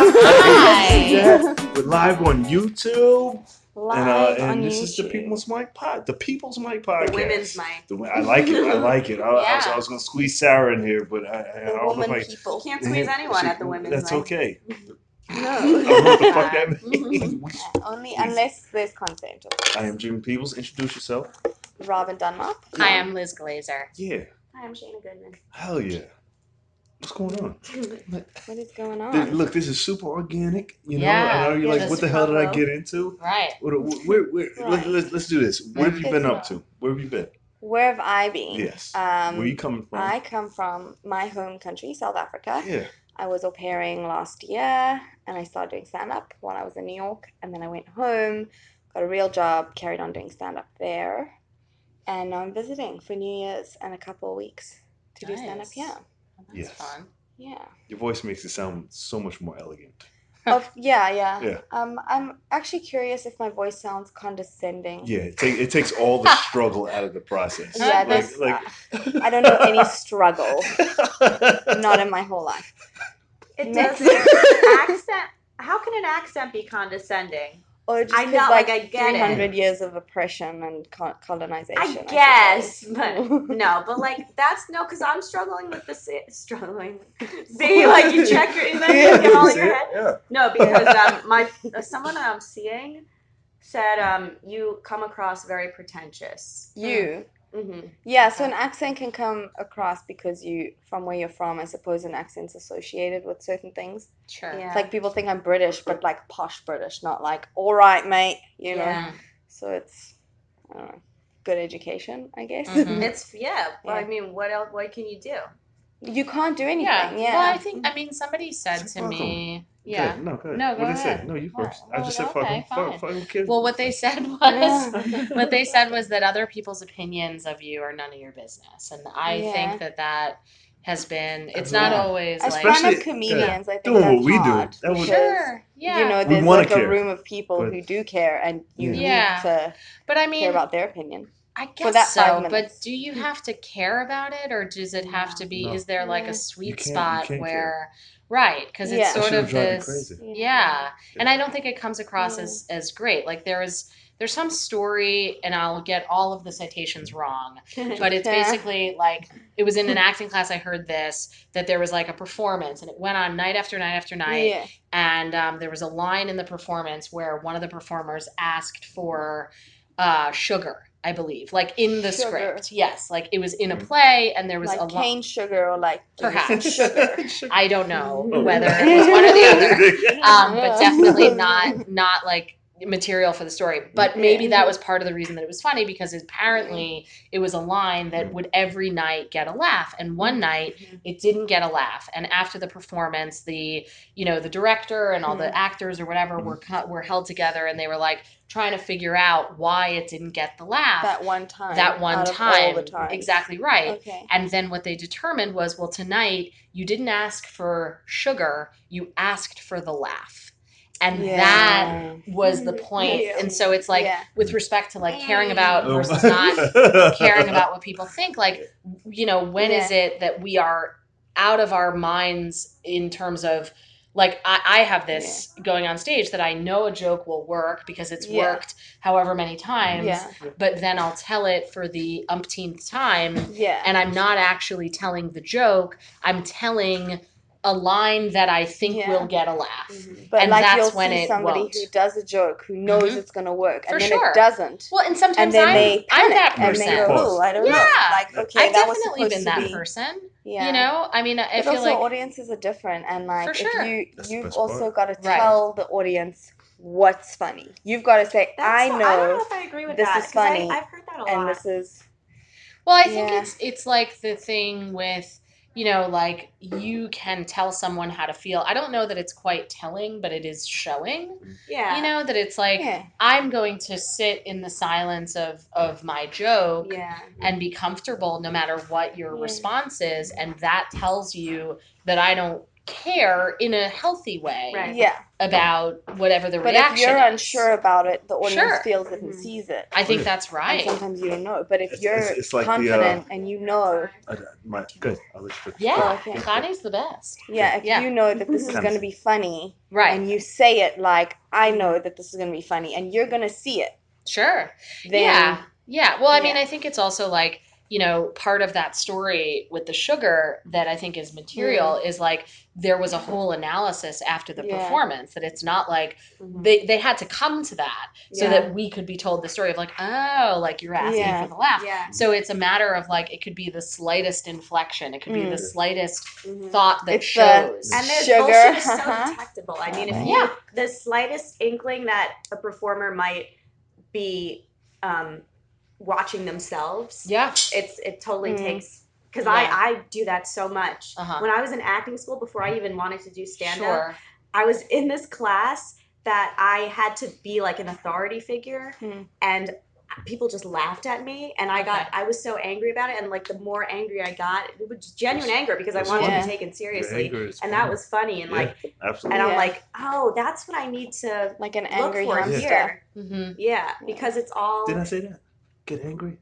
Hi. We're live on YouTube. Live and uh, on and this is the People's Mic Pod, the People's Mic Podcast. women's mic. The I like it. I like it. I, I was, Yeah. I was going to squeeze Sarah in here, but I, I, I The don't know woman if I. people. Can't squeeze anyone at the women's That's mic. okay. I don't know No. what the fuck that means. Only unless there's consent. of course. I am Jimmy Peebles. Introduce yourself. Robyn Dunlop. Hi, I'm Liz Glazer. Yeah. Hi, I'm Shana Goodman. Hell yeah. What's going on? What is going on? Look, this is super organic. You know, Yeah. I know you're Yeah, like, what the hell did I get into? Right. What, where, where, Right. let, let, let's do this. Where have you been up to? Where have you been? Where have I been? Yes. Um, Where are you coming from? I come from my home country, South Africa. yeah. I was au pairing last year and I started doing stand up while I was in New York. And then I went home, got a real job, carried on doing stand up there. And now I'm visiting for New Year's and a couple of weeks to do stand up Nice. here. Well, that's Yes. fun. Yeah. Your voice makes it sound so much more elegant. Oh, yeah, yeah. Yeah. Um, I'm actually curious if my voice sounds condescending. Yeah, it, take, it takes all the struggle out of the process. Yeah, like, there's, like, uh, I don't know any struggle. Not in my whole life. It Next. doesn't. accent. How can an accent be condescending? Or just I 'cause, know, like, like, I get it. 300 years of oppression and colonization. I should guess, say. but no, but like that's no, because I'm struggling with the si- struggling. See, like you check your, and then you get all in your head. Yeah. No, because um, my someone I'm seeing said um, you come across very pretentious. you. Mm-hmm. Yeah, so an accent can come across because you, from where you're from, I suppose an accent's associated with certain things. Sure. It's like people think I'm British, but like posh British, not like, all right, mate, you know? Yeah. So it's, I don't know, good education, I guess. Mm-hmm. It's yeah. But I mean, what else? What can you do? you can't do anything. Yeah. Yeah. Well, I think I mean somebody said to Welcome. me. Go Yeah. ahead. No, go ahead. No, what go did they say? ahead. No, you What? first. I just said Oh, fuck okay, them. Fuck, fine. fuck them kids. Well, what they said was Yeah. what they said was that other people's opinions of you are none of your business, and I Yeah. think that that has been. It's That's not always As like front of comedians, I think Doing that's what we do. hard That would- because, sure, yeah, You know, there's like care, a room of people but- who do care, and you Yeah. need to but I mean, care mean, about their opinion. I guess that so. But do you have to care about it, or does it have to be? No. Is there like a sweet spot can't where, right? Because it's That sort of would drive me this. crazy. Yeah. And I don't think it comes across Yeah. as as great. Like there is there's some story and I'll get all of the citations wrong, but it's basically like it was in an acting class I heard this that there was like a performance and it went on night after night after night Yeah. and um, there was a line in the performance where one of the performers asked for uh, sugar. I believe, like in the Sugar. script, yes, like it was in a Mm. play, and there was Like a line. cane sugar or like Perhaps. sugar. I don't know Oh. whether it was one or the other um, but definitely not not like material for the story. Mm-hmm. But maybe that was part of the reason that it was funny because apparently it was a line that mm-hmm. would every night get a laugh, and one mm-hmm. night it didn't get a laugh. And after the performance, the you know the director and all the actors or whatever were cut were held together, and they were like trying to figure out why it didn't get the laugh that one time. that one time. All the time. Exactly right. Okay. And then what they determined was, well, tonight you didn't ask for sugar, you asked for the laugh. And that was the mm-hmm. point. Yeah. And so it's like Yeah. with respect to like caring oh. about Oh versus not caring about what people think, like, you know, when is Yeah. it that we are out of our minds in terms of like I, I have this going on stage that I know a joke will work because it's Yeah. worked however many times, Yeah. but then I'll tell it for the umpteenth time Yeah. and I'm not actually telling the joke. I'm telling a line that I think Yeah. will get a laugh. but and like that's you'll when see it somebody won't. who does a joke who knows Mhm. it's going to work, For and then sure. it doesn't. Well, and sometimes and then I'm, they I'm panic that and person. they go, "Oh, I don't know." Like, okay, I've that definitely supposed been to that be. person. Yeah. You know, I mean, I But feel also, like audiences are different, and like For sure. if you That's you've also part. got to Right. tell the audience what's funny. You've got to say, That's I so- know, I don't know if I agree with this that. is 'cause I- funny, I've heard that a lot. and this is Well, I think Yeah. it's it's like the thing with you know like you can tell someone how to feel. I don't know that it's quite telling, but it is showing. Yeah. You know that it's like Yeah. I'm going to sit in the silence of of my joke Yeah. and be comfortable no matter what your Yeah. response is and that tells you that I don't care in a healthy way Right. Yeah. about whatever the reaction But if you're is. unsure about it, the audience Sure. feels it and Mhm. sees it. I think Yeah. that's And right. sometimes you don't know. But if It's- you're it's- it's like the, uh, confident and you know, I, my, good. I'll let you Yeah, Okay. Connie's the best. yeah, if Yeah. you know that this is going to be funny, Right. and you say it like, I know that this is going to be funny, and you're going to see it, Sure. then yeah. Yeah. Well, I mean, I think it's also like, you know, part of that story with the sugar that I think is material is like there was a whole analysis after the Yeah. performance that it's not like Mhm. they, they had to come to that so that we could be told the story of like, oh, like you're asking Yeah. for the laugh. Yeah. So it's a matter of like it could be the slightest inflection, it could be Mm. the slightest Mhm. thought that It's the- shows. And there's Sugar. bullshit is so Uh-huh. detectable. I mean, if Yeah. you the slightest inkling that a performer might be um, watching themselves, yeah. it's it totally Mm. takes because Yeah. I I do that so much. Uh-huh. When I was in acting school, before I even wanted to do stand up, Sure. I was in this class that I had to be like an authority figure, Hmm. and people just laughed at me, and I got Okay. I was so angry about it, and like the more angry I got, it was genuine anger because I It's wanted to be taken seriously, anger is and that was funny, and Yeah. like, Absolutely. and I'm like, oh, that's what I need to like an look angry for hamster. here. hmm Yeah, because it's all. Did I say that? Get angry.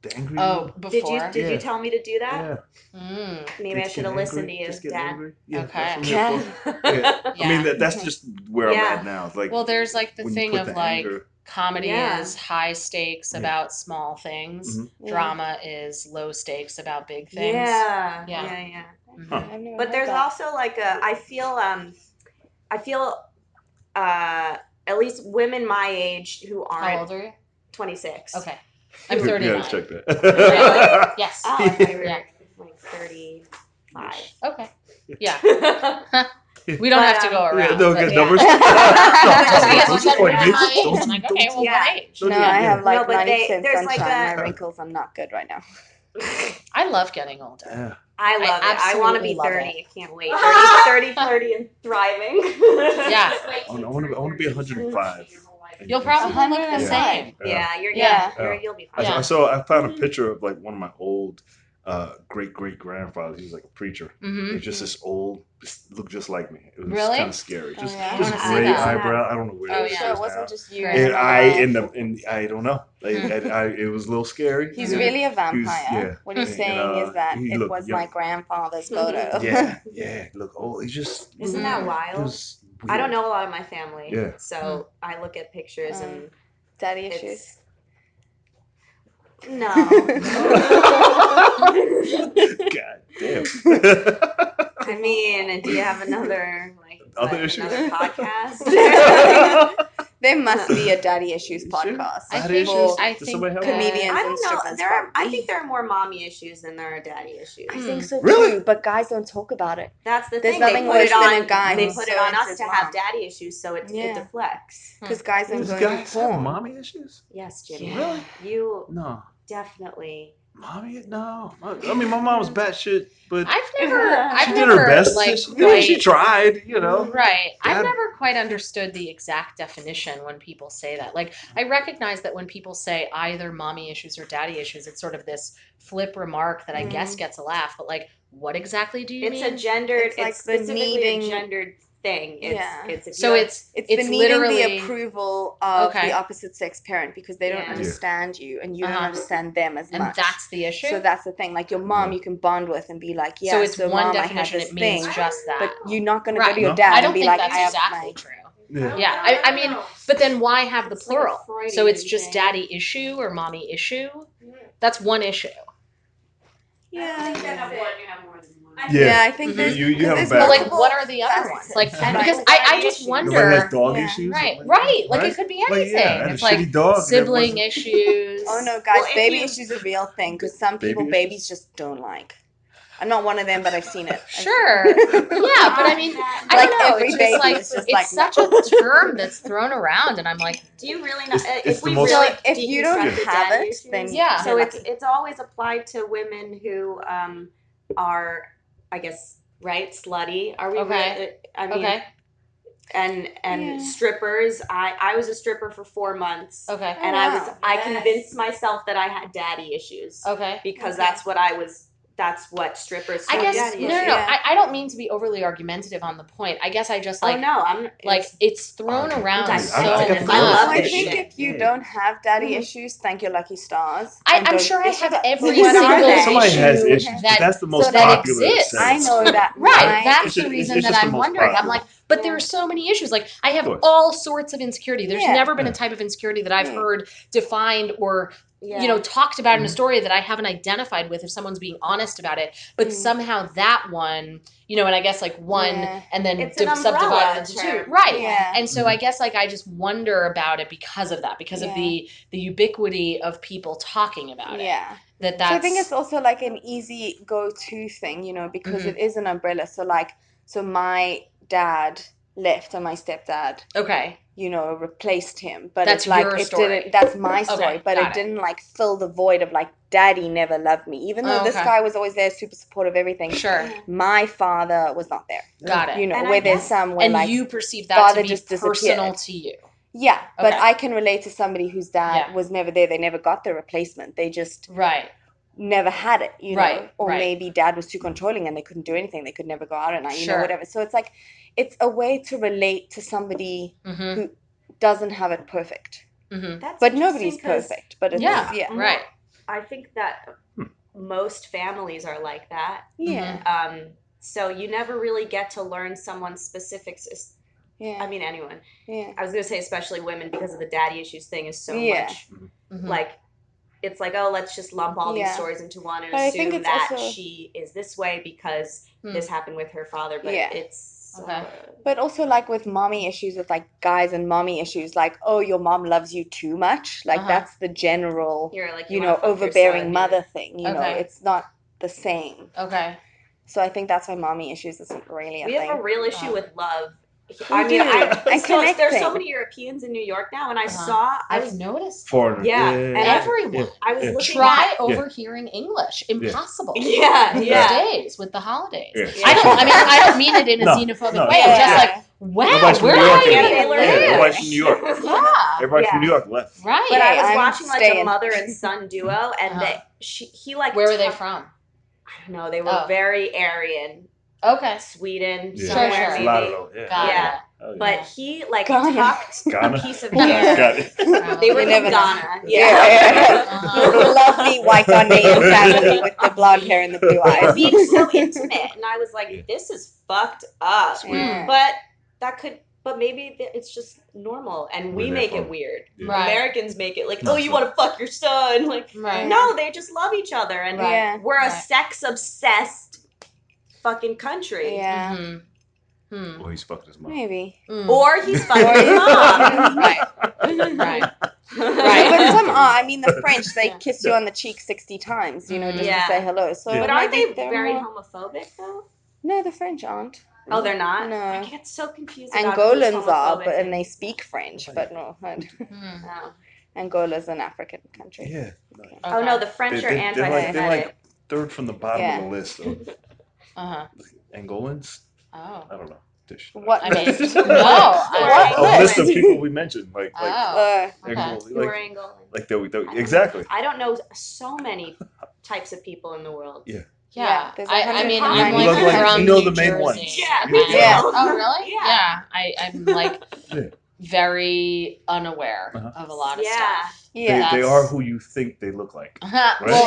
The angry. Oh, you? Did you did you tell me to do that? Yeah. Mm. Maybe I should have listened to you, just get Dad. angry. Yeah, Okay. that's I'm Yeah. Yeah. I mean, that, that's just where Yeah. I'm at now. It's like Well, there's like the thing of the like anger- comedy Yeah. is high stakes Yeah. about small things. Mhm. Yeah. Drama is low stakes about big things. Yeah, Yeah. yeah, yeah. Mhm. Huh. But there's that. also like a I feel um I feel uh at least women my age who aren't old are you? 26. Okay. I'm You 39. gotta check that. Really? Yes. Oh, I thought you were Yeah. like 35. Okay. Yeah. yeah. We don't But, have to um, go around. Yeah, no, but good yeah. numbers. Just because Don't we said point we're me. my Don't- I'm like, don't- okay, well, Yeah. what age? Don't No, I that. have like No, but they- 90% there's sunshine. like a- My wrinkles are not good right now. I love getting older. Yeah. I love it. I want to absolutely be love 30. I can't wait. 30, 30, flirty, and thriving. Yeah. I want, I want to. I want to be 105. You'll probably look the Yeah. same. Yeah, you're Yeah. yeah. You're, you'll be I, fine. Yeah. I saw. I found a picture of like one of my old uh, great great grandfathers. He was like a preacher. hmm He's just this old, just looked just like me. It was Really? kind of scary. Oh, Just, yeah. Just gray eyebrow. I don't know where Oh, it yeah. So it is wasn't now. just you. And I another- end up, and I don't know. Like, Hmm. I, I, it was a little scary. He's Yeah. really a vampire. yeah. What he's And, saying uh, is that he it looked was young. my grandfather's photo. Yeah, yeah. Look, oh, he just. Isn't that wild? Was I don't know a lot of my family. Yeah. So I look at pictures Um, and Daddy it's. issues. No. God damn. I mean, do you have another like Other what, another podcast? There must be a daddy issues Sure. podcast. I think, issues? I think somebody have? Comedians. I don't know. There are. I think there are more mommy issues than there are daddy issues. Hmm. I think so Really? too, but guys don't talk about it. That's the There's thing. nothing they put worse it than on. a guy they who put it on us his to have daddy issues, so it, Yeah. it deflects. Hmm. Because guys don't These go into guys have porn. mommy issues? Yes, Jimmy. Really? You No. definitely. Mommy? No. I mean, my mom was batshit, but I've never, I've she never did her best. like she, you know, she tried, you know. Right. I've never quite understood the exact definition when people say that. Like, I recognize that when people say either mommy issues or daddy issues, it's sort of this flip remark that I guess mm-hmm. gets a laugh. But, like, what exactly do you It's mean? a gendered. It's It's, like the specifically needing- a gendered thing. It's, Yeah. It's if so you it's It's, It's the needing literally- the approval of Okay. the opposite sex parent because they don't Yeah. Yeah. understand you and you Uh-huh. don't understand them as and much. that's the issue. so that's the thing. Like your mom, you can bond with and be like, yeah. so it's one mom, definition. I this It means thing, just that. but you're not going to go to your No. dad I don't and be like, that's I have exactly my. true. Yeah. Yeah, I, I mean, but then why have the It's like a plural? so it's just daddy issue or mommy issue. That's one issue. Yeah. Yeah. Yeah, I think there's. You- you 'cause have there's But like, what are the other ones? Like, And because I, I just wonder. Nobody has dog Yeah. issues. Right, Like- right. Like it could be Like, anything. yeah, I had a it's like dog sibling issues. Oh no, guys, Well, baby you- issues are a real thing because some Baby people issues? babies just don't like. I'm not one of them, but I've seen it. Sure. yeah, but I mean, I Like don't know. every It's baby just like is just it's like, such no. a term that's thrown around, and I'm like, Do you really not? It's- uh, it's if we most- really So if you don't have it, then Yeah. so it's it's always applied to women who um are, I guess, right, slutty. Are we? Okay. re- I mean, okay, and and Yeah. strippers. I I was a stripper for four months, okay, and Oh, I was wow. I convinced myself that I had daddy issues okay. because Okay. that's what I was. That's what strippers. I guess daddy no, no, no. Yeah. I, I don't mean to be overly argumentative on the point. I guess I just like oh no, I'm like it's- it's thrown Oh, around I- so I- I- much. I love I think shit. if you Yeah. don't have daddy Mhm. issues, thank your lucky stars. I, I'm sure I have about- every single they? Somebody issue has issues. that that's the most so that popular. exists. I know that. Right, that's It's the reason it's that I'm wondering. I'm like, but there are so many issues. Like, I have all sorts of insecurity. There's Yeah. never been a type of insecurity that I've Yeah. heard defined or yeah. you know talked about in a Mhm. story that I haven't identified with if someone's being honest about it. But Mm. somehow that one, you know, and I guess like one Yeah. and then It's div- an subdivided into two, right? Yeah. And so I guess like I just wonder about it because of that, because of the the ubiquity of people talking about it. Yeah. That that's So I think it's also like an easy go-to thing, you know, because Mhm. it is an umbrella. So like, so my dad left and my stepdad, okay. you know, replaced him. But That's it's like your it story. didn't. That's my story. Okay, but it, it. didn't like fill the void of like, daddy never loved me, even though Oh, this guy was always there, super supportive, everything. Sure. My father was not there. Got it. You know, And I where there's guess- some where and like you perceive that father to be just personal disappeared. to you. Yeah, but Okay. I can relate to somebody whose dad Yeah. was never there. They never got the replacement. They just Right. never had it, you know. Right, Or right. maybe dad was too controlling and they couldn't do anything. They could never go out at night, you Sure. know, whatever. So it's like it's a way to relate to somebody hmm who doesn't have it perfect. hmm That's But nobody's perfect. But it's Yeah, yeah. Right. I think that Hmm. most families are like that. Yeah. Um, so you never really get to learn someone's specifics. Yeah. I mean, anyone. yeah. I was going to say especially women because of the daddy issues thing is so Yeah. much Mhm. like it's like oh let's just lump all Yeah. these stories into one and But I think assume that also- she is this way because Hmm. this happened with her father but Yeah. it's Okay. But also like with mommy issues with like guys and mommy issues, like, oh your mom loves you too much. Like Uh-huh. that's the general you're like you wanna know, overbearing son, mother thing. You know, it's not the same. Okay. So I think that's why mommy issues isn't really a we thing. have a real issue Oh. with love We I mean, do. I, And so there's so many Europeans in New York now, and I Uh-huh. saw I I've was noticed. foreigners. Yeah, yeah, and. Everyone. Yeah. I was Yeah. looking Try at overhearing English. Impossible. yeah These yeah days with the holidays. Yeah. I don't. I mean, I don't mean it in a No, xenophobic no. way. I'm just like, wow, Nobody's where are York you? everybody's from New York. Yeah. Everybody from New York left. Right. But I was I'm watching like a mother and son duo, and Uh-huh. they she he like Where were they from? I don't know. They were Oh. very Aryan, Okay. Sweden, Yeah. somewhere Sure, sure. maybe. Lotto, yeah. Got Yeah. it. Oh, yeah. But he like Ghana. tucked Ghana. a piece of Yeah, hair. got. They were You from never know. Ghana. Yeah. Yeah. Uh-huh. Lovely white Ghanaian family with the blonde hair and the blue eyes. Being so intimate, and I was like, Yeah. "This is fucked up." Yeah. But that could, but maybe it's just normal, and we Where make from. it weird. Yeah. Right. Americans make it like, No, "Oh, you sure. want to fuck your son?" Like, Right. no, they just love each other, and Right. Yeah. we're a sex obsessed fucking country. Yeah. Mhm. Hmm. Well, he's fucking his mom. Maybe. Mm. Or he's fucking Or his mom. right. Right. Right. But some are. I mean, the French, they Yeah. kiss you on the cheek 60 times, you know, just Yeah. to say hello. So Yeah. But aren't they they're very more- homophobic though? No, the French aren't. Oh, they're not. No. I get so confused. about who's Angolans are, but and they speak French, but no. Hmm. No. Angola's an African country. Yeah. Oh no, the French They- are they- they're like- anti-Semitic. they're like third from the bottom Yeah. of the list. Though. Uh-huh. Angolans? Oh. I don't know. Dish. What I mean, list? no. I- A list of people we mentioned, like like Oh. Uh, Okay. Angol- Who are like, Angolan? like they, they, exactly. I don't know so many types of people in the world. Yeah. Yeah. Yeah, I, I mean. I'm You like, look like- from you know New the main Jersey. ones. Yeah, Okay. Yeah. Oh, really? Yeah. Yeah. I, I'm like Yeah. Very unaware Uh-huh. of a lot of Yeah. stuff. They, yeah. they That's- are who you think they look like. well,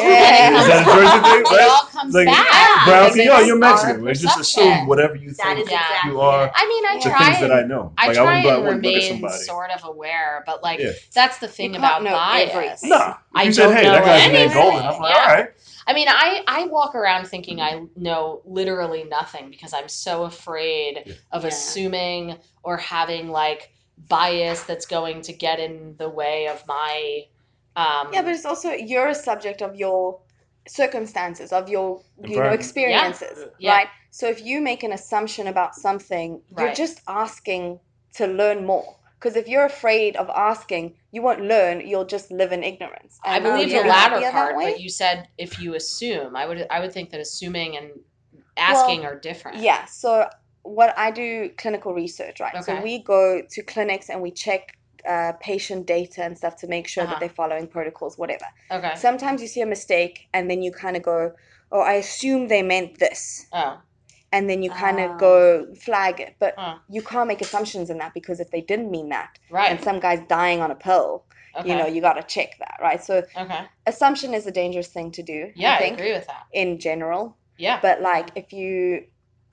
Yeah. then it Is that a Jersey thing? It all comes Like, back. Brown, because you're our Mexican. We just assume whatever you That think is exactly you are. I mean, I The try things that I know. I Like, try wouldn't and wouldn't look at remain sort of aware, but like Yeah. that's the thing about know bias. everything. Nah. I said, don't hey, know that guy's named anything. Golden. I'm like, Yeah. all right. I mean, I I walk around thinking I know literally nothing because I'm so afraid Yeah. of Yeah. assuming or having like bias that's going to get in the way of my um Yeah, but it's also you're a subject of your circumstances of your you know experiences Yeah. right so if you make an assumption about something you're Right. just asking to learn more because if you're afraid of asking you won't learn you'll just live in ignorance I believe you're the latter happier that part, way. but you said if you assume, I would I would think that assuming and asking are different. Yeah. So what I do clinical research, right? So we go to clinics and we check uh, patient data and stuff to make sure Uh-huh. that they're following protocols, whatever. Okay. Sometimes you see a mistake and then you kind of go, "Oh, I assume they meant this," Oh. and then you kind of Oh. go flag it. But Huh. you can't make assumptions in that because if they didn't mean that, Right. and some guy's dying on a pill, okay. you know, you got to check that, right? So okay. assumption is a dangerous thing to do. Yeah, I I, agree with that. in general. Yeah. But like, if you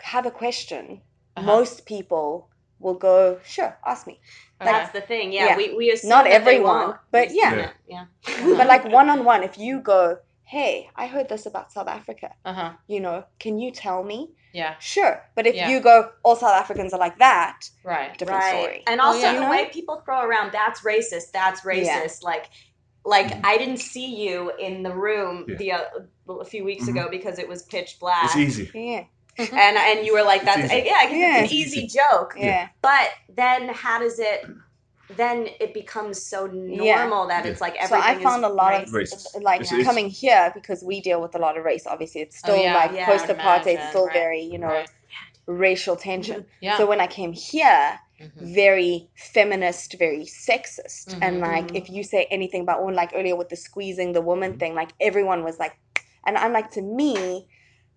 have a question, Uh-huh. most people will go, sure, ask me. Okay. That's the thing. Yeah, Yeah. we we assume Not everyone, but We yeah. assume it, yeah. But like one on one, if you go, hey, I heard this about South Africa, Uh huh. you know, can you tell me? Yeah. Sure. But if Yeah. you go, all South Africans are like that, Right. different right. story. And also yeah. the way people throw around that's racist, that's racist. Like like Mhm. I didn't see you in the room Yeah. the uh, a few weeks Mhm. ago because it was pitch black. It's easy. Yeah. And and you were like that's yeah, I guess Yeah. an easy easy. joke. Yeah. But then how does it then it becomes so normal Yeah. that Yeah. it's like So I found a lot racist. of like It's- it's- coming here because we deal with a lot of race. Obviously, it's Oh, still yeah. like Yeah, I post apartheid, imagine, still right. very you know Right. racial tension. Yeah. So when I came here, Mhm. very feminist, very sexist. And Mhm. like, if you say anything about women, like earlier with the squeezing the woman thing, like everyone was like, and I'm like, to me,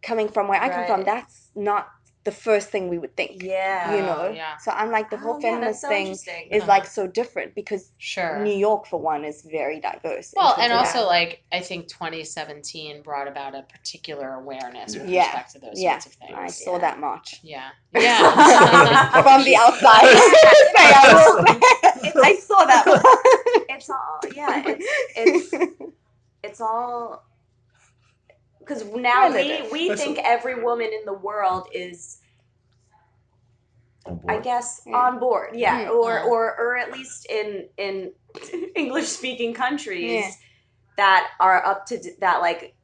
coming from where I come from, that's not the first thing we would think. Yeah. You Oh, know? yeah. So I'm like, the whole Oh, feminist that's so thing is Uh-huh. like so different because Sure. New York, for one, is very diverse. Well, and also that. like I think 2017 brought about a particular awareness with Yeah. respect to those Yeah. sorts of things. I saw yeah. that march. Yeah. Yeah. from the outside. I, I saw that. it's all yeah, it's it's it's all because now we we That's think every woman in the world is I guess Yeah. on board yeah Mm. or or or at least in in English speaking countries Yeah. that are up to d- that like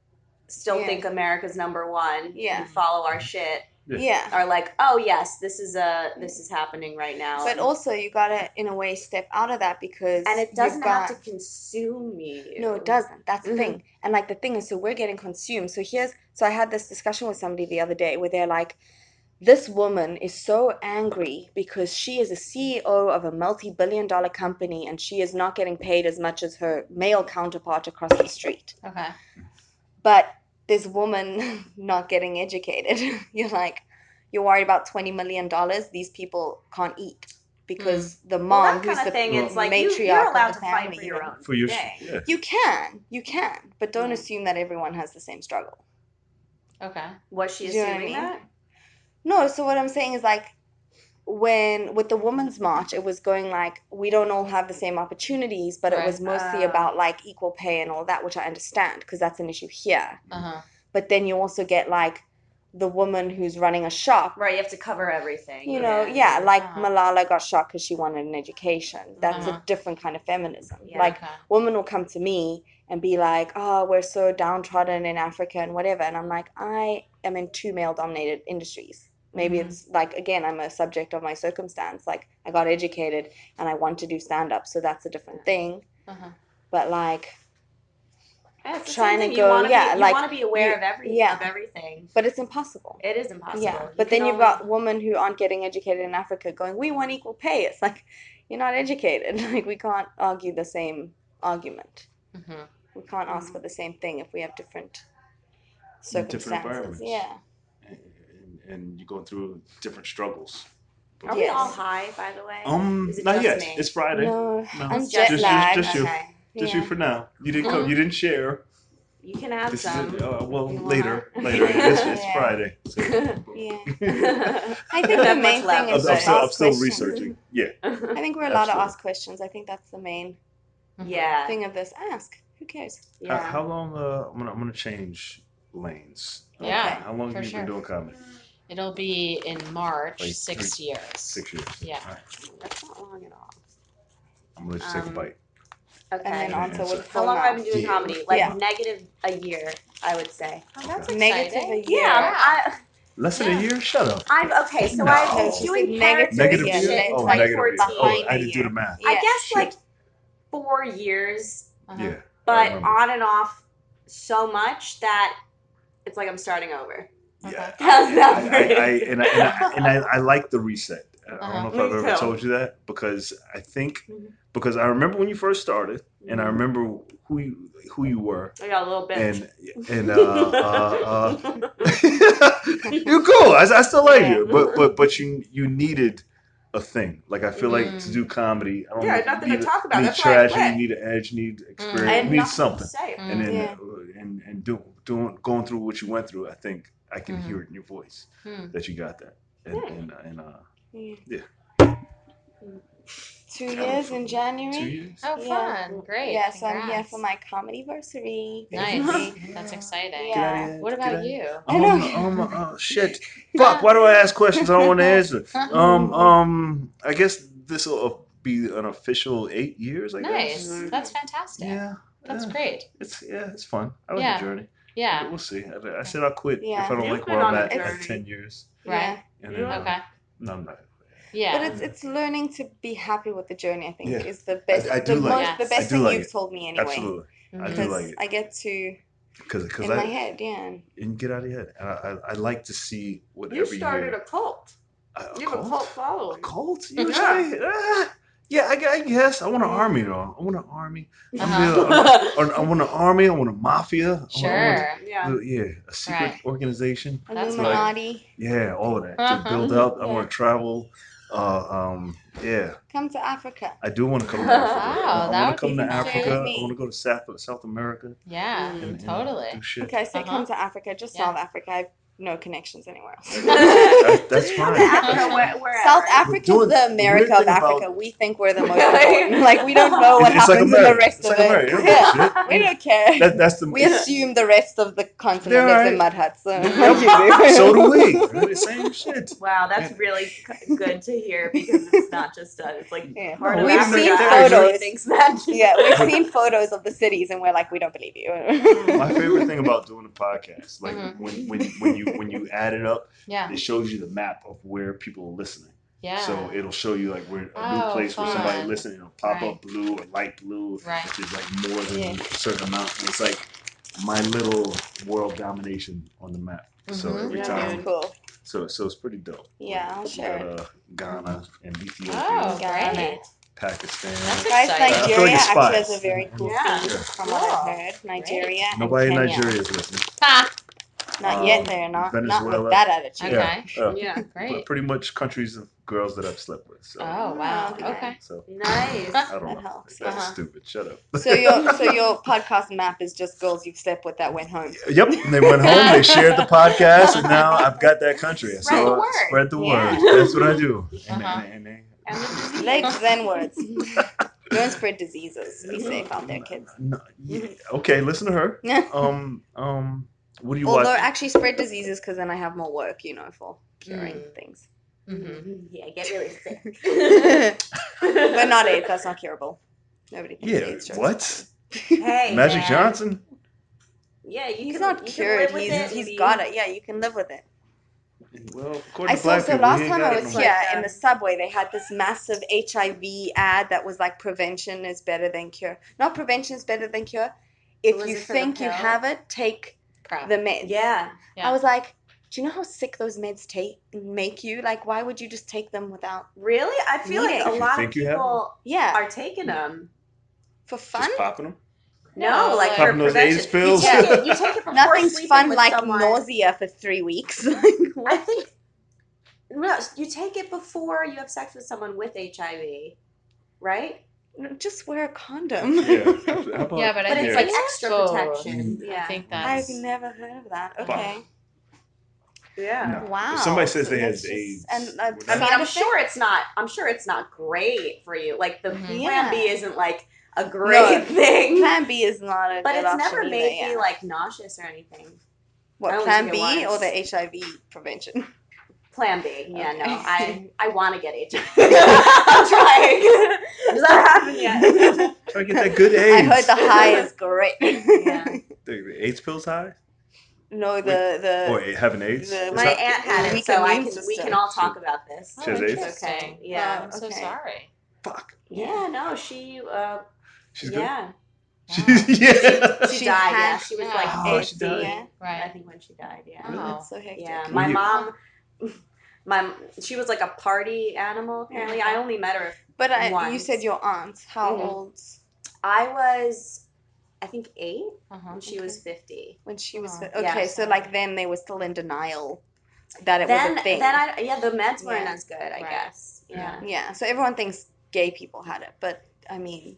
still Yeah. think America's number one Yeah. and follow our shit yeah. are like oh yes this is a this is happening right now But also, you gotta, in a way, step out of that because and it doesn't have to consume you No, it doesn't. That's the Mhm. thing. And like the thing is, so we're getting consumed. So here's, so I had this discussion with somebody the other day where they're like, this woman is so angry because she is a CEO of a multi-billion dollar company and she is not getting paid as much as her male counterpart across the street. okay. But this woman not getting educated, you're like, you're worried about twenty million dollars. These people can't eat because the mom, that who's kind of the thing it's like matriarch you, you're of allowed the to fight family, for your own For your thing. yeah. You can, you can, but don't Mm. assume that everyone has the same struggle. Okay. was she Do you know what I assuming mean? that No, so what I'm saying is like when with the women's march, it was going like we don't all have the same opportunities, but it was mostly Oh. about like equal pay and all that, which I understand because that's an issue here. Uh huh. But then you also get like the woman who's running a shop. right you have to cover everything You know, yeah, like Uh-huh. Malala got shot because she wanted an education. That's Uh-huh. a different kind of feminism. Yeah. Like okay. women will come to me and be like, "Oh, we're so downtrodden in Africa and whatever," and I'm like, I am in two male-dominated industries. Maybe Mhm. it's like again, I'm a subject of my circumstance. Like I got educated and I want to do stand-up, so that's a different thing. Uh-huh. But like, Yeah, trying to go- you want to yeah, be, like, want to be aware you- of every yeah. of everything but it's impossible. it is impossible Yeah, You but then you've only- got women who aren't getting educated in Africa going, "We want equal pay." It's like you're not educated. Like we can't argue the same argument. Mhm. We can't ask Mhm. for the same thing if we have different Different circumstances. environments. yeah. And, and you're going through different struggles. are we Yes. all high by the way Um, not yet. me? It's Friday. No, No, I'm it's jet just you- lagged. just you. okay Just Yeah. you for now. You didn't come. You didn't share. you can have This some it. Uh, well, later. Later. It's, it's Yeah. Friday. So. Yeah. I I think the main thing I'm, is I'm still, I'm still researching. Yeah. I think we're allowed to ask questions. I think that's the main yeah thing of this. Ask. Who cares? How, yeah how long? Uh, I'm gonna I'm gonna change lanes. Yeah, How long have you sure. been doing comedy? It'll be in March, Like six years. Six years. Yeah. All right. that's not long at all I'm gonna let take a Um, bite. Okay. and then on to with How long have I been doing Yeah. comedy? Like Yeah. negative a year, I would say. Oh, that's negative a exciting. year. Yeah, I, Less than a year? Shut up. I'm okay. So No. I No, was it's doing Negative yeah, and year? shit Oh, in negative year. 2014. Oh, I Behind didn't do the year. math. I Yeah, guess shit. like four years, Uh-huh. Yeah. but remember. on and off so much that it's like I'm starting over. Yeah. How's that I, for I, you? I, and I, and, I, and I, I like the reset. I Uh-huh. don't know if I've ever told you that because I think Mhm. because I remember when you first started and I Mhm. remember who you who you were I got a little bit. and and uh, uh, uh, you're cool. I, I still like you, but but but you you needed a thing. Like I feel like to Mm. do comedy, I don't Yeah, know, nothing you to need, talk about. Need That's why I trash, quit. you need an edge, you need I experience, had you need something. To say. And then Yeah. uh, and and do, doing going through what you went through, I think I can Mhm. hear it in your voice Hmm. that you got that. And Yeah. and, and uh, Yeah. Yeah. Two years in January. two years. Oh, Yeah. fun. Great. Yeah, so I'm here for my comedy anniversary. Nice. That's exciting. Yeah. Get out of here, What about out of here. you? I know. Um, um, uh, shit. Fuck. Why do I ask questions I don't want to answer? Um, um. I guess this will be an official eight years. I Nice. guess. That's fantastic. Yeah. That's yeah. great. It's yeah. It's fun. I like Yeah. the journey. Yeah. We'll see. I, I said I'll quit Yeah. if I don't You've like been where I'm on a at at journey. ten years. Right. And then, uh, Okay. No, I'm not. Yeah. But it's it's learning to be happy with the journey. I think Yeah. is the best. I do the like most, it. the Yes. best do thing like you've it. told me anyway. Absolutely. I do Because like it I get to because because in I my head, yeah. and get out of your head. And I, I I like to see what You every started year. a cult. A, a You have a cult A cult? You Yeah. try? Ah, yeah, I, I guess. I want an army though. I want an army. I Uh-huh. want a- I want an army. I want a mafia. I want- Sure. Yeah. Uh, yeah, a secret Right. organization. That's Illuminati. Yeah, all of that Uh-huh. to build up. I Yeah. want to travel. Uh, um, yeah, Come to Africa. I do want to come to Africa. Wow, I that want to come to. Africa. I want to go to South South America. yeah. and- and totally. do shit. Okay, so Uh-huh. come to Africa, just Yeah. South Africa. I have no connections anywhere else. That- that's fine. Africa, where. South Africa is the the America of thing about- Africa. We think we're the most important. Like we don't know what It's- it's like happens in the rest It's of like it. America. You don't Yeah, give a shit. we don't care. That, that's the we assume the rest of the continent They're lives in mud huts. So, Yep. do. so do we. We're the same shit. Wow, that's really good to hear because it's not just us. It's like Yeah. part No, of we've Africa seen photos. thinks that. Yeah, we've seen photos of the cities and we're like, we don't believe you. My favorite thing about doing a podcast, like Mhm. when, when when you when you add it up, Yeah. it shows you the map of where people are listening. Yeah. So it'll show you like where a new Oh, place where somebody listening. It'll pop Right. up blue or light blue, Right. which is like more than Yeah. a certain amount. And it's like my little world domination on the map. So Mhm. every Yeah, time, cool. so so it's pretty dope. Yeah, I'll We share got, uh, Ghana and Ethiopia, Oh, Ghana. great. Pakistan. That's Guys, exciting. I Nigeria like actually has a very cool Yeah. theme Yeah. from what I've heard. Nigeria. Nobody in Nigeria is listening. Ha. Not Um, yet, they're not. Not Venezuela. with that attitude. Okay. Yeah, uh, Yeah. Great. but pretty much countries of girls that I've slept with. So, Oh wow. Okay. Okay. so Nice. I don't That know. helps, That's uh-huh. stupid. Shut up. So your so your podcast map is just girls you've slept with that went home. Yep. They went home. They shared the podcast, and now I've got that country. Spread so the word. spread the Yeah. word. That's what I do. And, Uh-huh. and, and And the disease. Legs then words. Don't spread diseases. Be safe out there, kids. No, yeah, okay, listen to her. Um, um, what do you Although watch? actually spread diseases because then I have more work, you know, for curing Mm. things. Mm-hmm. Yeah, get really sick. but not AIDS. That's not curable. Nobody thinks yeah. AIDS. What? Hey, Magic man. Johnson? Yeah, you He's can, not you cured. Can live with He's it and he's be- got it. Yeah, you can live with it. Well, according I to saw black so people, last time I was here more. in the subway, they had this massive HIV ad that was like prevention is better than cure. Not prevention is better than cure. If you it for the think you have it, take Crap. the meds. Yeah. Yeah. I was like, do you know how sick those meds take make you? Like, why would you just take them without? Really? I feel Needing. like a lot of think you people Yeah, are taking them. for fun. Just popping them. No, No, like like- for Popping those prevention. AIDS pills? You take it, you take it before Nothing's fun with like someone. nausea for three weeks. Like, I think no, you take it before you have sex with someone with HIV, right? Just wear a condom. Yeah. About- Yeah, but I But think it's yeah. like extra both. protection. I Yeah. think I've never heard of that. Okay. Yeah. No. Wow. If somebody says So they has just- AIDS, and, uh, I mean, I'm sure it's not. I'm sure it's not great for you. Like the Mhm. Plan B isn't like a great No. thing, Plan B is not a but good it's option never either, made yeah. me like nauseous or anything. What Plan B or the HIV prevention? Plan B. Yeah, Okay. no, I I want to get HIV. I'm trying. Does that happen yet? Try to get that good I heard the high is great. Yeah. The the AIDS pills high? no, the the Or having AIDS? the- Is My that- aunt had it, so I immune can, we can all talk about this. She has AIDS? interesting. Yeah. Oh, I'm so sorry. Fuck. Yeah, no, she, uh, She's good. yeah. She, yeah. She, She died, had- yeah. She was like Oh, 50, she died. Yeah. Right. I think, when she died, yeah. Oh. That's so hectic. Yeah, When my you- mom, my she was like a party animal. Apparently, I only met her. But I, you said your aunt. How Mhm. old? I was, I think eight. Uh-huh. and She was fifty. When she was Oh, fi- yeah. okay, so like then they were still in denial that it Then, was a thing. then I yeah, the meds weren't Yeah. as good. I Right. guess. Yeah. yeah, so everyone thinks gay people had it, but I mean,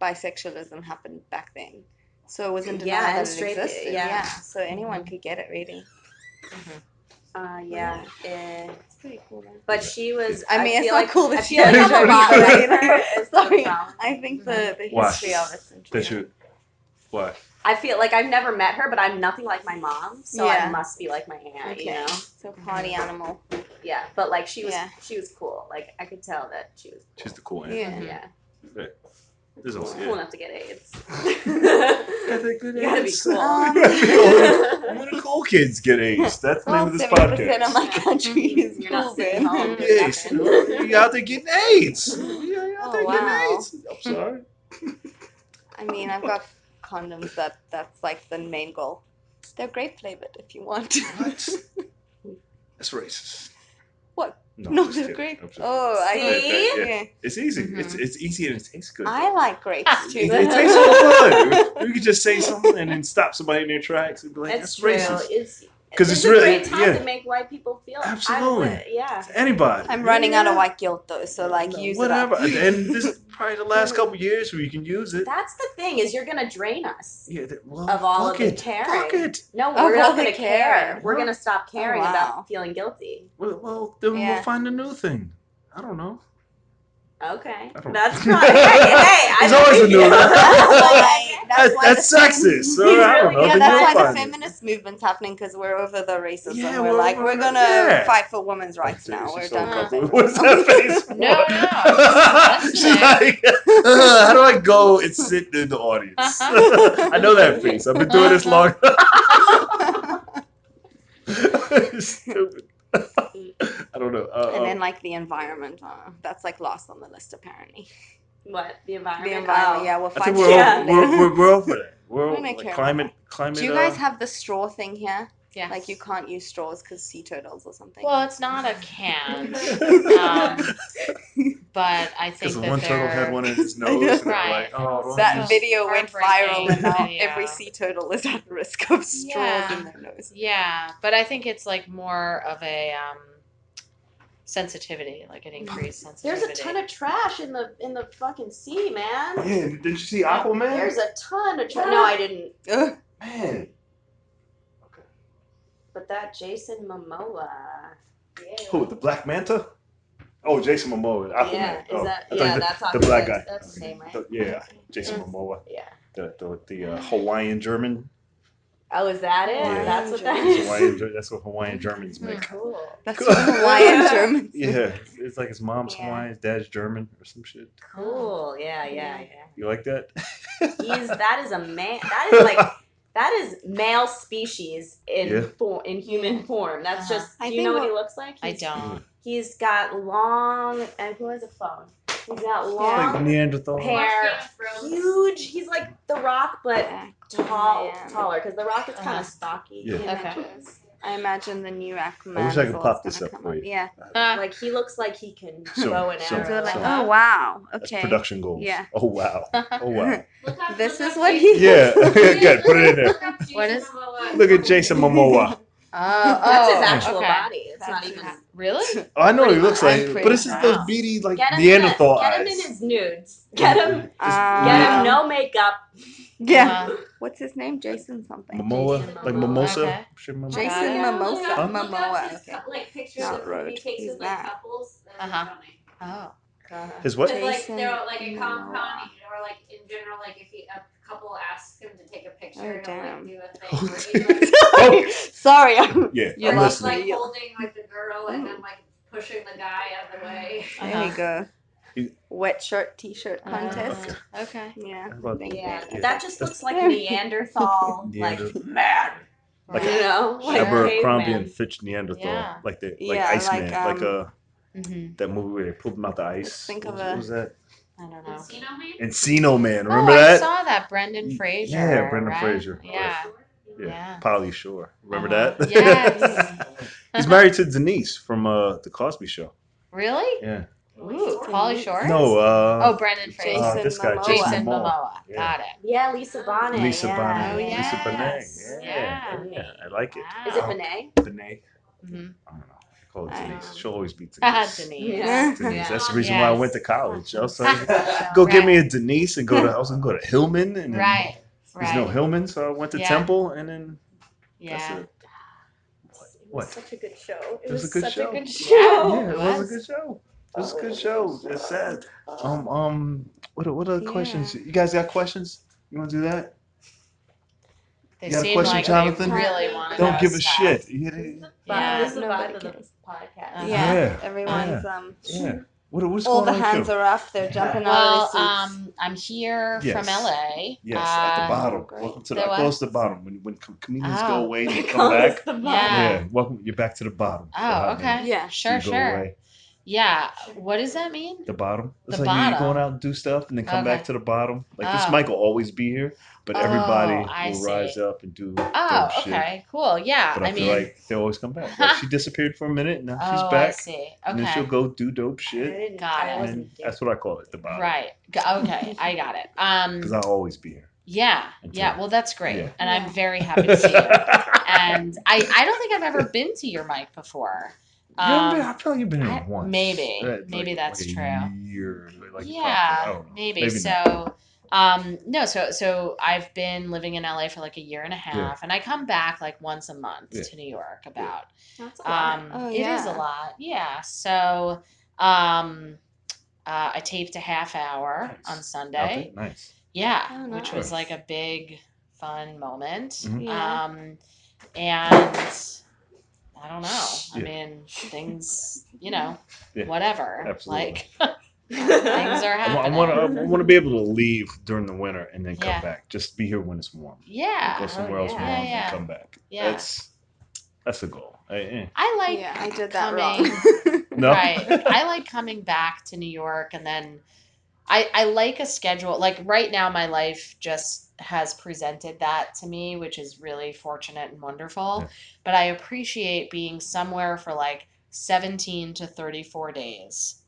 bisexualism happened back then, so it was in denial Yeah, and that straight- existed. yeah. Yeah. so anyone could get it really. Uh, yeah. eh, It's pretty cool. Though. but she was. I mean, it's not like, cool that she feel like had I'm a it, lot but, like you know, her is the sorry. I think the the Why? history of it. That you. Why? I feel like I've never met her, but I'm nothing like my mom, so Yeah. I must be like my aunt. You know. So party animal. Yeah, but like she was, Yeah. she was cool. Like I could tell that she was. She's the cool aunt. Yeah. Yeah, There's cool, also, cool yeah. enough to get AIDS. Got that good You gotta be AIDS. cool. Um, gotta be. Only the cool kids get AIDS. That's the name Well, of this seventy percent of podcast. my country is You're not cool, sitting man. home. Yes, you out there getting AIDS. You out Oh, there getting wow. AIDS. I'm sorry. I mean, I've got condoms that that's like the main goal. They're grape flavored if you want. What? That's racist. What? No, No, I'm just they're grape. Just Oh, I kidding. See? Yeah, yeah. yeah. It's easy. Mhm. It's it's easy and it tastes good. I like grapes too. it, it tastes so good. We could just say something and then stop somebody in their tracks and be like, It's "That's racist." It's 'Cause it's it's a really- great time yeah. to make white people feel. Absolutely. would- yeah. Anybody. I'm running out of Yeah. white guilt though, so like use Whatever. it up. and this is probably the last couple years where you can use it. That's the thing is you're gonna drain us Yeah. That, well, of all fuck of the it. caring. Fuck it. No, we're all not gonna care. caring. We're gonna stop oh, caring Oh, wow. about feeling guilty. Well, well then Yeah. we'll find a new thing. I don't know. Okay, that's not. hey, hey, I always a new one. That's That's, that's sexist. So I. Yeah, that's why the it. feminist movement's happening because we're over the racism. Yeah, we're, we're like, we're gonna Yeah. fight for women's rights now. We're so done. uncomfortable. with What's that face? No, no, She's like, "Ugh, how do I go and sit in the audience? I know that face. I've been doing this long. Stupid. I don't know. Uh, and then um, like the environment, uh, that's like lost on the list apparently. What the environment? The environment, Oh. yeah, we'll I fight think we're, Yeah. over, we're, we're, we're over that. We're I over, don't like climate. Climate. Do you guys uh, have the straw thing here? Yes. Like you can't use straws because sea turtles or something. Well, it's not a can, um, but I think Because that one turtle they're- had one in his nose, and Right. like, "Oh, that video went viral, and now Heartbreaking every sea turtle is at risk of straws Yeah. in their nose. Yeah, but I think it's like more of a um, sensitivity, like an increased sensitivity. There's a ton of trash in the in the fucking sea, man. Yeah, didn't you see Aquaman? There's a ton of trash. No, I didn't. Ugh. Man, But that Jason Momoa. Yeah. who? The Black Manta? Oh, Jason Momoa. Aquaman. Yeah, is oh, that I thought yeah? the, That's the black guy. That's the name, right? The- yeah, Jason Momoa. Yeah. The the, the uh, Hawaiian German. Oh, is that it? Yeah. That's what that Hawaiian is. That's what Hawaiian Germans make. Cool. That's what Hawaiian Germans. Yeah, it's like his mom's Yeah. Hawaiian, his dad's German or some shit. Cool. Yeah, yeah, yeah. You like that? He's that is a man. That is like that is male species in Yeah. form in human form. That's Uh-huh. just. I Do you know think what he looks like? I don't. He's got long and who has a phone? He's got long like long Neanderthal. hair, huge. He's like the Rock, but tall, Aquaman. taller. Because the Rock is kind Uh-huh. of stocky. Yeah. Okay. I imagine the new Aquaman. I wish I could pop this up for you. Yeah. Uh, Like he looks like he can So- bow an so- arrow. So like, so- oh wow, Okay. That's okay. production goals. Yeah. Oh wow. Oh wow. This is what he. Yeah. Good. Put it in there. What is- Look at Jason Momoa. Oh, That's his oh, actual okay. body. It's That's not even. act- Really? Oh, I know what he looks like, but pretty it's just those beady like Get him, Neanderthal in, get him in his nudes. Get him. Uh, Get him no makeup. Yeah. Uh, What's his name? Jason something. Momoa, Jason like Momoa. mimosa. Okay. Shit, Momoa. Jason Got it. Mimosa. Huh? Momoa. Okay. Like pictures Not of right. he takes Who's with like that? couples. and Uh-huh. funny. Oh. His what? But, like they're like a Momoa. compound, or like in general, like if he, a couple asks him to take a picture, Oh, he'll damn. like do a Oh, thing where he's damn. Sorry. I'm- Yeah, You I'm he's lost listening. like me. holding like the girl and then like pushing the guy out of the way. There we go. Wet shirt t-shirt Uh, contest. okay. yeah. About- Thank Yeah, you. that just looks like Yeah. Neanderthal, like Neander- man. Like you know, like Abercrombie and Fitch Neanderthal, Yeah. like the like Yeah, Iceman, like, like, um, a hmm that movie where they pulled him out the ice. think what of was, a- what was that? I don't know. Encino Man? Encino Man. Remember oh, that? I saw that. Brendan Fraser. Yeah, Brendan right? Fraser. Yeah. yeah. yeah. Pauly Shore. Remember Uh-huh. that? Yes. He's married to Denise from uh, the Cosby Show. Really? Yeah. Ooh, Pauly Shore. No. Uh, Oh, Brendan Fraser. uh, this guy, Momoa. Jason, Jason Momoa. Momoa. Yeah. Got it. Yeah, Lisa Bonet. Lisa yeah. Bonet. Oh, Lisa Bonet. Yeah. Yeah. yeah. I like it. Wow. Is it Bonet? Bonet. Mhm. I don't know. I call it Denise. She'll always be Denise. Denise. Yeah. Denise. Yeah. That's the reason why I went to college. I was like, go Right. get me a Denise and go to. I was gonna go to Hillman and then Right. there's no Hillman, so I went to Yeah. Temple and then Yeah. that's it. It was What? such a good show. It, It was was, a good such show. a good show. Yeah, it it was a good show. It was a good show. It's sad. Um, um, what are, what are the Yeah. questions? You guys got questions? You want to do that? They You got a seem question, like Jonathan? they really want to Don't give a shit. You get- Yeah. This is the vibe Nobody of the cares. podcast. Uh-huh. Yeah, Yeah. everyone's um Yeah. What, what's all going the on hands with you? are up. They're jumping out Well, of their seats. um, I'm here Yes. from LA. Yes, at the Um, bottom. great. Welcome to The the what? close to the bottom. When when com- comedians Oh. go away, they come back. The vibe. Yeah. Yeah, welcome. You're back to the bottom. Oh, Behind okay. me. Yeah. Sure, You go sure. away. Yeah. What does that mean? The bottom. It's The like you're bottom. going out and do stuff and then come Okay. back to the bottom. Like this Oh. mic will always be here, but everybody Oh, I will see. rise up and do Oh, dope shit. okay. Cool. Yeah. But I, I feel mean, like they always come back. Like she disappeared for a minute, and now she's oh, I back. see. Okay. And then she'll go do dope shit. Got I it. And that's what I call it, the bottom. Right. Okay. I got it. Um. Because I'll always be here. Yeah. Yeah. Well, that's great, Yeah. and I'm very happy to see you. and I, I don't think I've ever been to your mic before. You haven't been- Um, I feel like you've been here I- once. maybe. Uh, Maybe like- that's like true. Year, like yeah, I don't maybe. not. so, um, no, so so I've been living in LA for like a year and a half, and I come back like once a month Yeah. to New York about. That's a lot. Um, Oh, it is yeah. a lot, yeah. So, um, uh, I taped a half hour Nice. on Sunday. Nice. Yeah, Oh, which was like a big, fun moment. Mhm. Yeah. Um, and I don't know. I Yeah. mean, things, you know, Yeah, whatever. absolutely. Like things are I happening. want to. I want to be able to leave during the winter and then come Yeah. back. Just be here when it's warm. yeah. Go somewhere Oh, else yeah. warm Yeah, yeah. and come back. Yeah. That's that's the goal. Eh, eh. I like yeah, I did that coming, wrong. No. Right. I like coming back to New York and then I I like a schedule. Like right now my life just has presented that to me, which is really fortunate and wonderful. Yeah. But I appreciate being somewhere for like 17 to 34 days.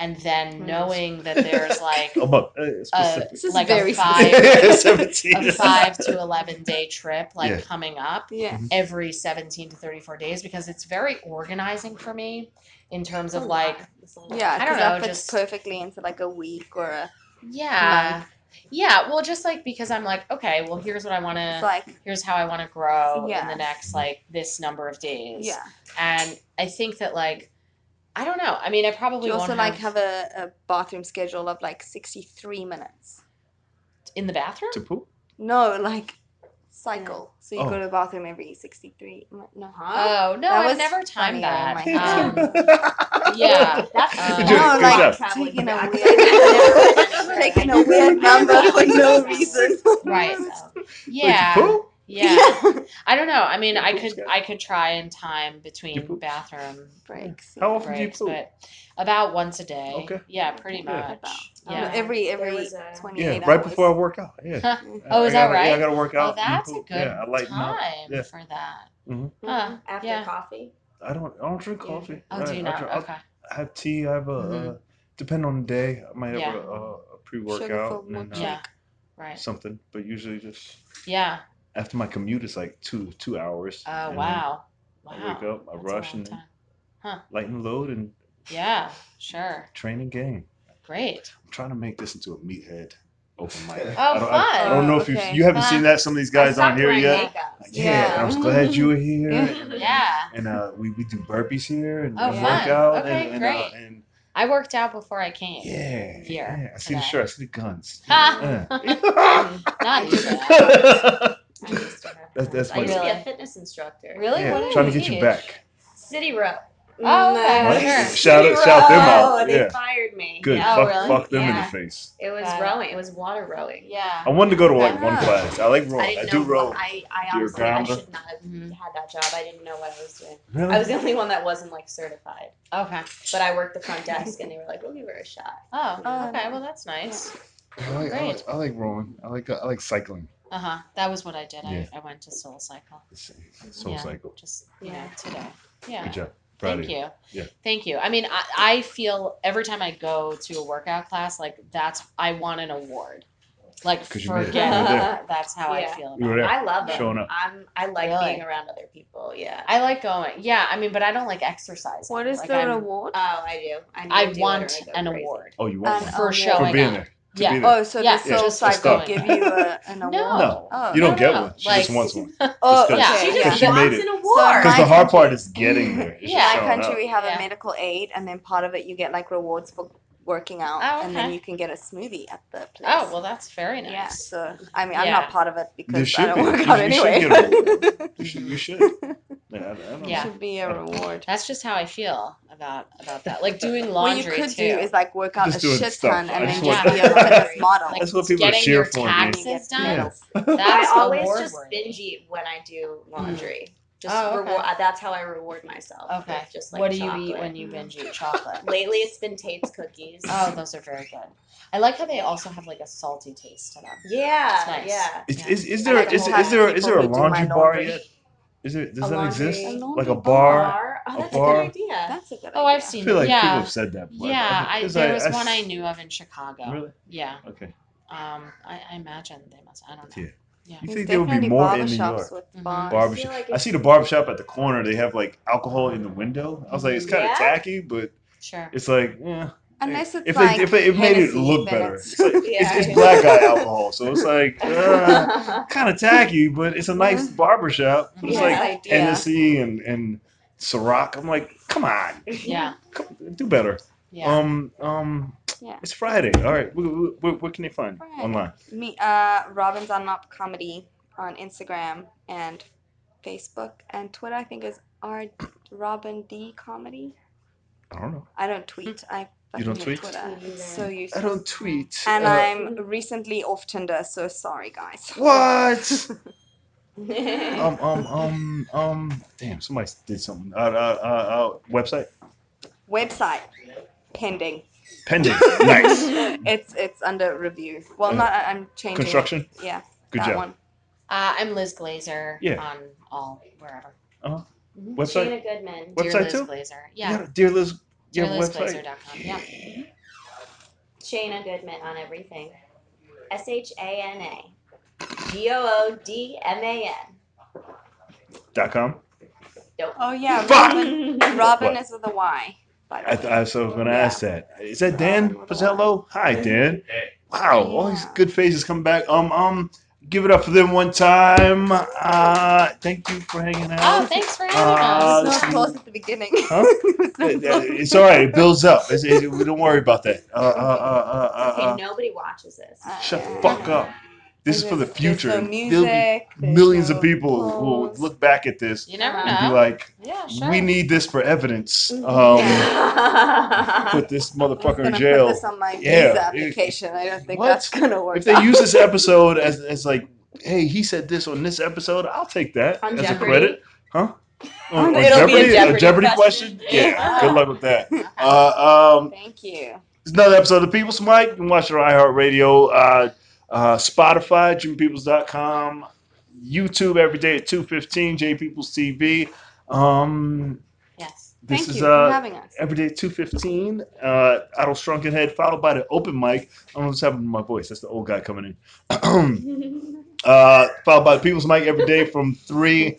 And then Nice. knowing that there's like Oh, but uh, a, specific. This is like a five Seventeen. a 5 to 11 day trip like Yeah. coming up yeah. every 17 to 34 days because it's very organizing for me in terms of like lot. That's a lot. Yeah, I don't because know, that just- perfectly into like a week or a. yeah yeah well just like because i'm like okay well here's what i want to like here's how i want to grow yeah. in the next like this number of days yeah. and i think that like i don't know i mean i Do probably you won't also like have a, a bathroom schedule of like sixty three minutes? in the bathroom to poop. No, like cycle. So you Oh. go to the bathroom every sixty three. No, oh no That i've was never timed that um, yeah That's Uh, no, like taking a Traveling weird, taking a weird number for no reason. right Wait, yeah to poop? Yeah i don't know i mean i could good. i could try in time between bathroom Breaks. How often do you breaks, poop? but about once a day. Okay. Yeah, pretty Yeah. much. About. Yeah. Um, every every was a- twenty Yeah, right hours. before I work out. Yeah. Oh, is that gotta- Yeah, I gotta work Oh, out. and that's a good Yeah, I lighten up. time Yeah. for that. Mhm. Huh, After yeah. coffee. I don't. I don't drink Yeah. coffee. Oh, I, do you I not? dr- I'll Okay. have tea. I have a. Mhm. Uh, depend on the day. I might have Yeah. a, a, a pre Sugar workout and then, uh, Yeah. Right. something. But usually just Yeah. After my commute, it's like two two hours. Oh, and wow. Wow. I wake up, I That's a rush, and time. lighten load and Yeah, sure. Training game. Great. I'm trying to make this into a meathead open mic. Oh, I don't, I, I don't know if you okay. you haven't Fun. seen that. Some of these guys I aren't here yet. wearing makeup. Yeah, Yeah. I was glad you were here. Yeah. Yeah. And uh, we, we do burpees here and, Oh, and work out Okay, and, and, great. Uh, and I worked out before I came. yeah, Here yeah. I see the shirt. I see the guns. Yeah. Not you. Dad. I used to have That's- that's I used to be Really? a fitness instructor. Really? Yeah, What did trying to get you teach? back. CityRow. Oh, okay, No. sure. Shout it- shout them out, Oh, They yeah. fired me. Good. Yeah. Oh, fuck, really? fuck them in Yeah. the face. It was Got rowing. It was water rowing. Yeah. I wanted to go to like one class. I like rowing. I I, didn't do know. row. What, I, I You're honestly, I grounder? should not have Mhm. had that job. I didn't know what I was doing. Really? I was the only one that wasn't like certified, Okay. but I worked the front desk, and they were like, "We'll give her a shot." Oh, okay. Well, that's nice. I like, I like, Great. I like rowing. I like I like cycling. Uh huh. That was what I did. Yeah. I, I went to SoulCycle. Soul Yeah. Cycle. Just you know Yeah. today. Yeah. Good job. Proud Thank of you. Yeah. Thank you. I mean, I, I feel every time I go to a workout class, like that's I want an award. Like 'Cause you made it. forget You were there. that. That's how I feel You were about it. there. I love it. Showing up. I'm. I like Really? being around other people. Yeah. I like going. Yeah, I mean, but I don't like exercising. What is like, the I'm- reward? Oh, I do. I, I do it or want go an crazy. award Oh, you want An one? for award. showing for being up. there. To Yeah. be there. Oh, so Yeah, the Soul just Cycle stuff. give you a, an award? No. No, Oh. you don't No, get no, one. She like- just wants one. Oh, Just Yeah. She just she wants it. an So award. Because my the hard part is getting there. It's Yeah. In my country, up. we have Yeah. a medical aid, and then part of it you get like rewards for working out, Oh, and then you can get a smoothie at the oh, place. Oh well, that's very nice. yeah. So I mean, I'm Yeah. not part of it because I don't be. work You- out you anyway. get a reward. You should. You should. Yeah, I, I don't know. Yeah. should be a uh, reward. That's just how I feel about about that. Like doing What laundry you could too. do is like work out Just a shit stuff. ton and then want- just be a fitness model. Like, That's what people getting cheer your for, man. taxes done. Yeah. That's I always award just worthy. binge eat when I do mm. laundry. Just Oh, okay. reward. That's how I reward myself. Okay. with Just like what do you chocolate. eat when you binge eat chocolate? Lately, it's been Tate's cookies. Oh, those are very good. I like how they also have like a salty taste to them. yeah, It's nice. yeah. Is, is, is there like is, is there is there a people who do my laundry bar yet? Is there does A that laundry- exist? A Like laundry a bar? Bar. Oh, A that's bar? a good idea. That's a good Oh, I've idea. I seen feel like yeah. people have said that. before. Yeah, I, 'Cause there was I one I knew of in Chicago. Really? Yeah. Okay. Um, I, I imagine they must. I don't know. Yeah. Yeah. You think there would be definitely more in New barbershops York? with Mhm. bars. Barbershop. feel like I see the barbershop at the corner. They have like alcohol in the window. I was like, it's kind of Yeah? tacky, but Sure. it's like, yeah. Unless it's if like they if they, it made it look then better, it's- it's, like, Yeah. it's, it's black guy alcohol, so it's like uh, kind of tacky, but it's a nice barbershop. But it's Yeah. like idea. Hennessy and and Ciroc. I'm like, come on, Yeah. come, do better. Yeah. Um um, Yeah. it's Friday. All right, where, where, where can they find Friday. online? Me, uh, Robyn Dunlop Comedy on Instagram and Facebook and Twitter. I think is R Robyn D Comedy. I don't know. I don't tweet. I You don't tweet? Twitter. It's so useless. I don't tweet. And Uh, I'm recently off Tinder, so sorry guys. What? um, um, um, um. Damn, somebody did something. Uh, uh, uh, uh website Website pending. pending. nice it's it's under review. Well, Uh, not I- I'm changing. it. construction. Yeah, Good that job. one. Uh, I'm Liz Glazer Yeah. on all wherever. Website. Shana Goodman. Website Dear Liz too? Glazer. Yeah. Yeah. Dear Liz. Your website. DearLizGlazer.com. Yeah. Shana Goodman on everything. S H A N A. G O O D M A N. Dot com. Oh yeah, Fuck! Robyn. Robyn What? is with a Y. By the I, way. th- I was going to Yeah. ask that. Is that Dan Robin with a Pizzello? Hi, Dan. Wow, all these good faces come back. Um, um, give it up for them one time. Uh, thank you for hanging out. Oh, thanks for having Uh, no us. this- applause at the beginning. Huh? It- it- it's all right. It builds up. It's, it, we don't worry about that. Uh, uh, uh, uh, uh, Okay, uh, nobody watches this. shut the fuck up. This is for the future. There's no There'll be music. there's millions of people who will look back at this You never and be like, yeah, sure. "We need this for evidence." Um, put this motherfucker in jail. Put this on my Yeah, visa it- application. I don't think What? that's gonna work. If they out. use this episode as, as like, "Hey, he said this on this episode," I'll take that On as Jeopardy? a credit, huh? On, on It'll be a Jeopardy, Jeopardy question. question. Yeah, Yeah. good luck with that. Uh, um, Thank you. It's another episode of People's Mic. You can watch it on iHeartRadio, uh, uh, Spotify, JimmyPeoples.com, YouTube every day at 2.15, JPeoples TV. Um, Yes. this Thank is you for uh, having us. every day at 2.15, uh, Idle Shrunken Head, followed by the open mic. I don't know what's happening to my voice. That's the old guy coming in. uh, followed by the People's Mic every day from 3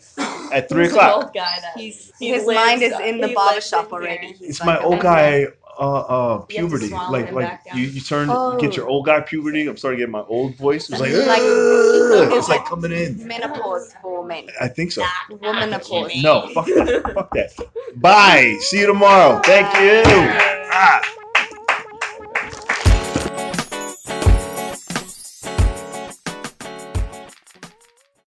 at 3 Who's the o'clock. old guy that He's, he his mind is in the he barber shop already. He's It's like my old guy uh, uh, You have to puberty. swallow Like like you, you turn you get your Oh. old guy puberty. I'm starting to get my old voice. It's like, like- it's it's like like coming in. Menopause for men. I think so. Woman menopause. No, fuck that. Fuck that. Bye. See you tomorrow. Thank you. Ah.